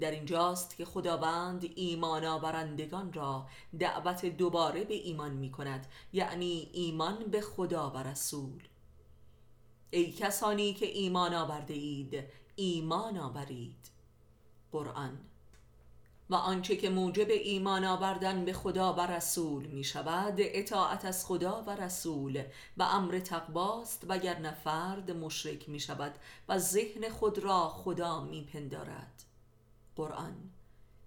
در اینجاست که خداوند ایمان آورندگان را دعوت دوباره به ایمان می کند یعنی ایمان به خدا و رسول. ای کسانی که ایمان آورده اید ایمان آورید. قرآن و آنچه که موجب ایمان آوردن به خدا و رسول می شود اطاعت از خدا و رسول و امر تقواست وگرنه فرد مشرک می شود و ذهن خود را خدا می پندارد قرآن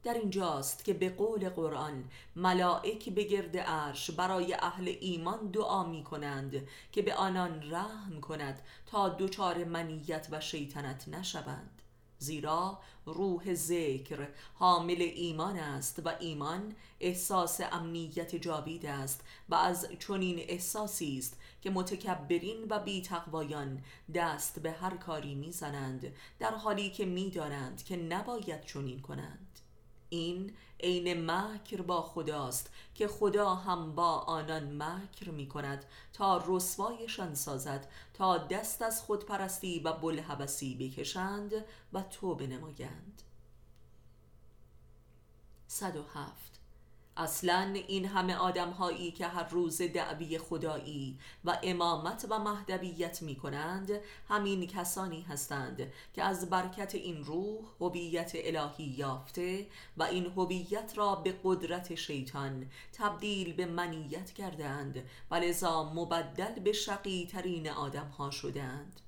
در اینجاست که به قول قرآن ملائک به گرد عرش برای اهل ایمان دعا می کنند که به آنان رحم کند تا دچار منیت و شیطنت نشوند. زیرا روح ذکر حامل ایمان است و ایمان احساس امنیت جاوید است و از چنین احساسی است که متکبرین و بیتقوایان دست به هر کاری می‌زنند در حالی که می‌دانند که نباید چنین کنند. این عین مکر با خداست که خدا هم با آنان مکر می کند تا رسوایشان سازد تا دست از خودپرستی و بلحبسی بکشند و توبه نمایند. 107 اصلا این همه آدم هایی که هر روز دعوی خدایی و امامت و مهدویت می کنند همین کسانی هستند که از برکت این روح هویت الهی یافته و این هویت را به قدرت شیطان تبدیل به منیت کردند و لذا مبدل به شقی ترین آدم ها شدند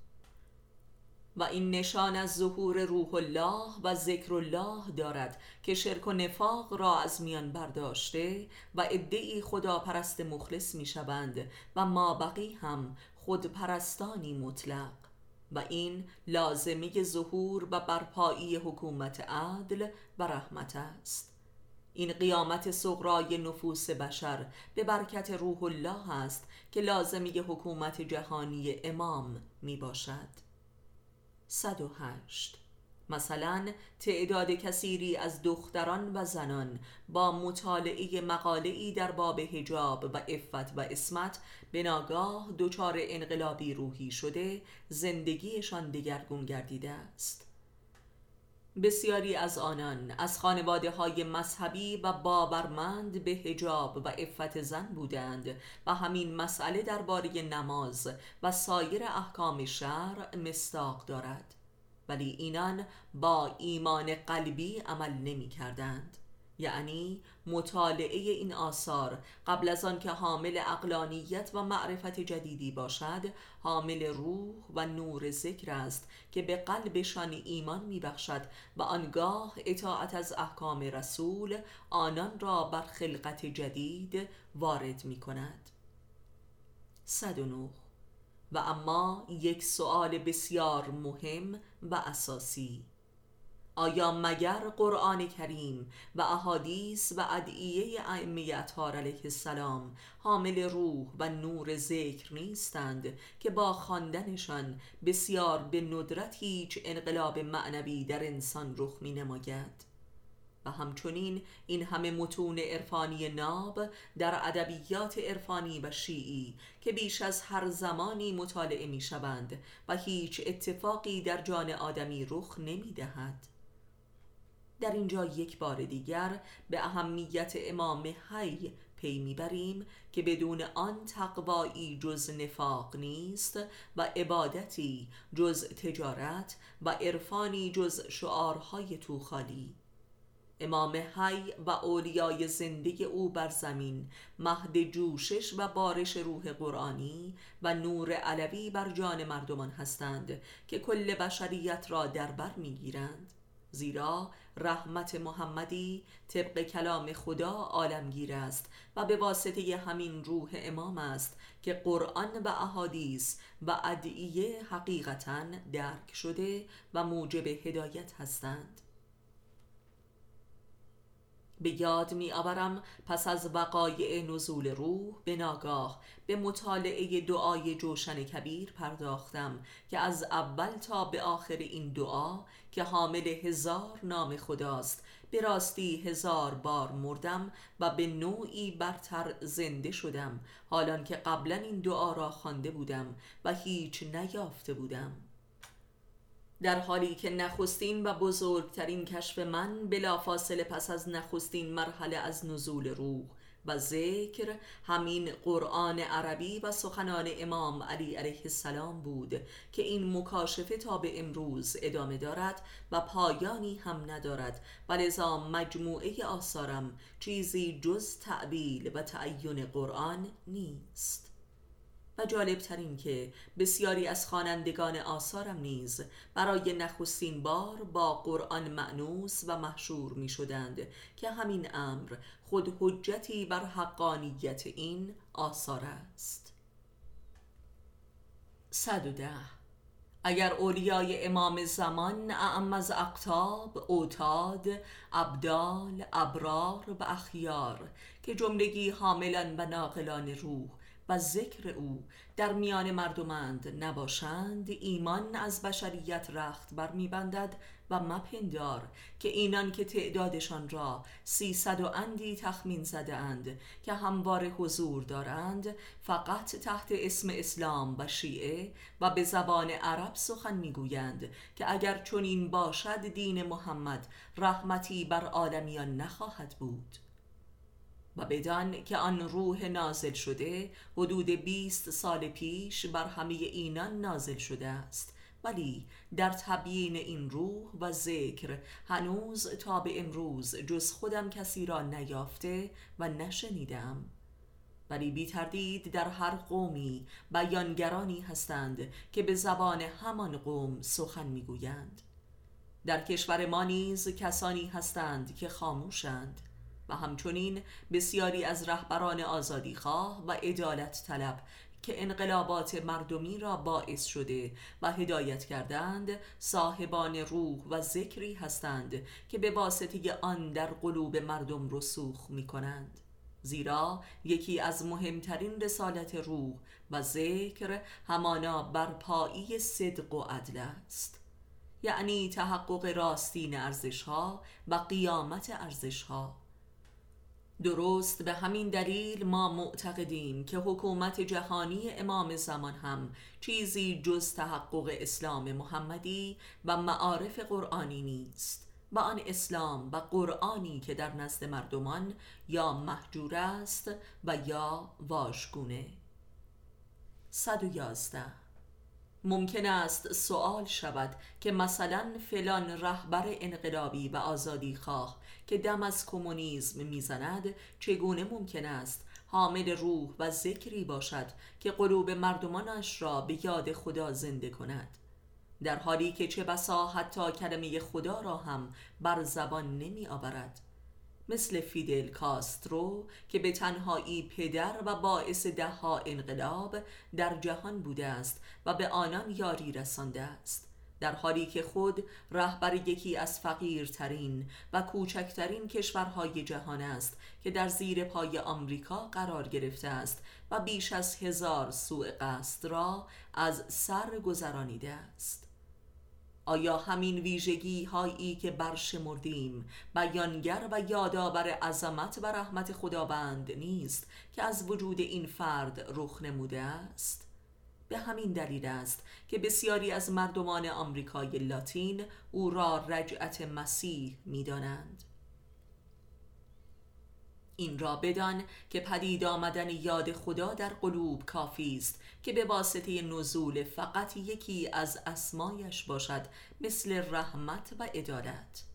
و این نشان از ظهور روح الله و ذکر الله دارد که شرک و نفاق را از میان برداشته و ادعی خدا پرست مخلص می شوند و ما بقی هم خود پرستانی مطلق. و این لازمه ظهور و برپایی حکومت عدل و رحمت است. این قیامت صغرای نفوس بشر به برکت روح الله است که لازمه حکومت جهانی امام می باشد 108 مثلا تعداد کثیری از دختران و زنان با مطالعه مقاله‌ای در باب حجاب و افت و اسمت به ناگاه دچار انقلابی روحی شده زندگیشان دگرگون گردیده است. بسیاری از آنان از خانواده های مذهبی و باورمند به حجاب و افت زن بودند و همین مسئله درباره نماز و سایر احکام شرع مستاق دارد. ولی اینان با ایمان قلبی عمل نمی کردند یعنی مطالعه این آثار. قبل از آن که حامل اقلانیت و معرفت جدیدی باشد حامل روح و نور ذکر است که به قلبشان ایمان میبخشد و آنگاه اطاعت از احکام رسول آنان را بر خلقت جدید وارد می کند 109 و اما یک سؤال بسیار مهم و اساسی. آیا مگر قرآن کریم و احادیث و ادعیه ائمه اطهار علیه السلام حامل روح و نور ذکر نیستند که با خواندنشان بسیار به ندرت هیچ انقلاب معنوی در انسان رخ می نماید و همچنین این همه متون عرفانی ناب در ادبیات عرفانی و شیعی که بیش از هر زمانی مطالعه می شوند و هیچ اتفاقی در جان آدمی رخ نمی دهد در اینجا یک بار دیگر به اهمیت امام حی پی می‌بریم که بدون آن تقوایی جز نفاق نیست و عبادتی جز تجارت و عرفانی جز شعارهای توخالی. امام حی و اولیای زنده او بر زمین مهد جوشش و بارش روح قرآنی و نور علوی بر جان مردمان هستند که کل بشریت را در بر می‌گیرند. زیرا رحمت محمدی طبق کلام خدا عالمگیر است و به واسطه همین روح امام است که قرآن و احادیث و ادعیه حقیقتا درک شده و موجب هدایت هستند. به یاد می آورم پس از وقایع نزول روح به ناگاه به مطالعه دعای جوشن کبیر پرداختم که از اول تا به آخر این دعا که حامل هزار نام خداست به راستی هزار بار مردم و به نوعی برتر زنده شدم حالان که قبلا این دعا را خوانده بودم و هیچ نیافته بودم. در حالی که نخستین و بزرگترین کشف من بلافاصله پس از نخستین مرحله از نزول روح و ذکر همین قرآن عربی و سخنان امام علی علیه السلام بود که این مکاشفه تا به امروز ادامه دارد و پایانی هم ندارد. و لذا مجموعه آثارم چیزی جز تعبیل و تعین قرآن نیست. و جالب ترین که بسیاری از خوانندگان آثارم نیز برای نخستین بار با قرآن معنوس و محشور می شدند که همین امر خود حجتی بر حقانیت این آثار است. 110 اگر اولیای امام زمان اعم از اقتاب، اوتاد، ابدال، ابرار و اخیار که جملگی حاملا و ناقلان روح و ذکر او در میان مردمند نباشند ایمان از بشریت رخت بر میبندد و مپندار که اینان که تعدادشان را سیصد و اندی تخمین زده اند که هموار حضور دارند فقط تحت اسم اسلام و شیعه و به زبان عرب سخن می‌گویند که اگر چنین باشد دین محمد رحمتی بر عالمیان نخواهد بود. و بدان که آن روح نازل شده حدود بیست سال پیش بر همه اینان نازل شده است. ولی در تبیین این روح و ذکر هنوز تا به امروز جز خودم کسی را نیافته و نشنیدم. ولی بی تردید در هر قومی بیانگرانی هستند که به زبان همان قوم سخن می‌گویند. در کشور ما نیز کسانی هستند که خاموشند. و همچنین بسیاری از رهبران آزادیخواه و عدالت طلب که انقلابات مردمی را باعث شده و هدایت کردند صاحبان روح و ذکری هستند که به واسطه آن در قلوب مردم رسوخ می کنند زیرا یکی از مهمترین رسالت روح و ذکر همانا بر پایی صدق و عدل است. یعنی تحقق راستین ارزشها و قیامت ارزشها. درست به همین دلیل ما معتقدیم که حکومت جهانی امام زمان هم چیزی جز تحقق اسلام محمدی و معارف قرآنی نیست و آن اسلام و قرآنی که در نزد مردمان یا محجور است و یا واژگونه. 111 ممکن است سوال شود که مثلا فلان رهبر انقلابی و آزادی خواه که دم از کمونیسم می‌زند چگونه ممکن است حامل روح و ذکری باشد که قلوب مردمانش را به یاد خدا زنده کند؟ در حالی که چه بسا حتی کلمه خدا را هم بر زبان نمی آورد. مثل فیدل کاسترو که به تنهایی پدر و باعث دهها انقلاب در جهان بوده است و به آنان یاری رسانده است. در حالی که خود رهبر یکی از فقیرترین و کوچکترین کشورهای جهان است که در زیر پای آمریکا قرار گرفته است و بیش از هزار سوء قصد را از سر گذرانیده است. آیا همین ویژگی هایی که برشمردیم بیانگر و یادآور عظمت و رحمت خداوند نیست که از وجود این فرد رخ نموده است؟ به همین دلیل است که بسیاری از مردمان آمریکای لاتین او را رجعت مسیح می‌دانند. این را بدان که پدید آمدن یاد خدا در قلوب کافی است که به واسطه نزول فقط یکی از اسمایش باشد مثل رحمت و عدالت.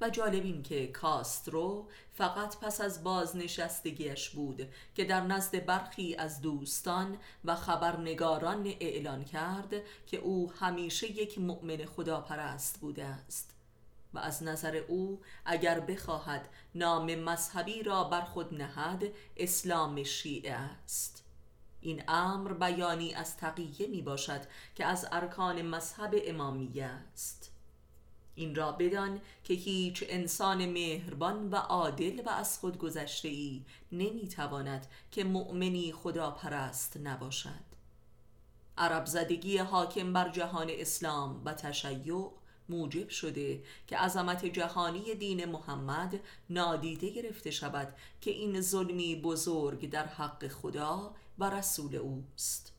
و جالب این که کاسترو فقط پس از بازنشستگیش بود که در نزد برخی از دوستان و خبرنگاران اعلان کرد که او همیشه یک مؤمن خداپرست بوده است. و از نظر او اگر بخواهد نام مذهبی را بر خود نهد اسلام شیعه است. این امر بیانی از تقیه می باشد که از ارکان مذهب امامیه است. این را بدان که هیچ انسان مهربان و عادل و از خود گذشته ای نمی تواند که مؤمنی خدا پرست نباشد. عرب زدگی حاکم بر جهان اسلام و تشیع موجب شده که عظمت جهانی دین محمد نادیده گرفته شود که این ظلمی بزرگ در حق خدا و رسول اوست.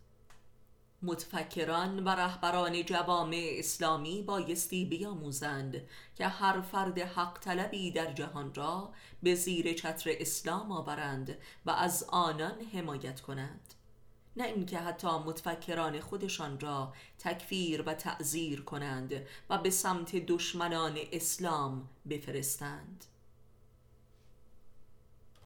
متفکران و رهبران جوامع اسلامی بایستی بیاموزند که هر فرد حق طلبی در جهان را به زیر چتر اسلام آورند و از آنان حمایت کنند. نه اینکه حتی متفکران خودشان را تکفیر و تعذیر کنند و به سمت دشمنان اسلام بفرستند.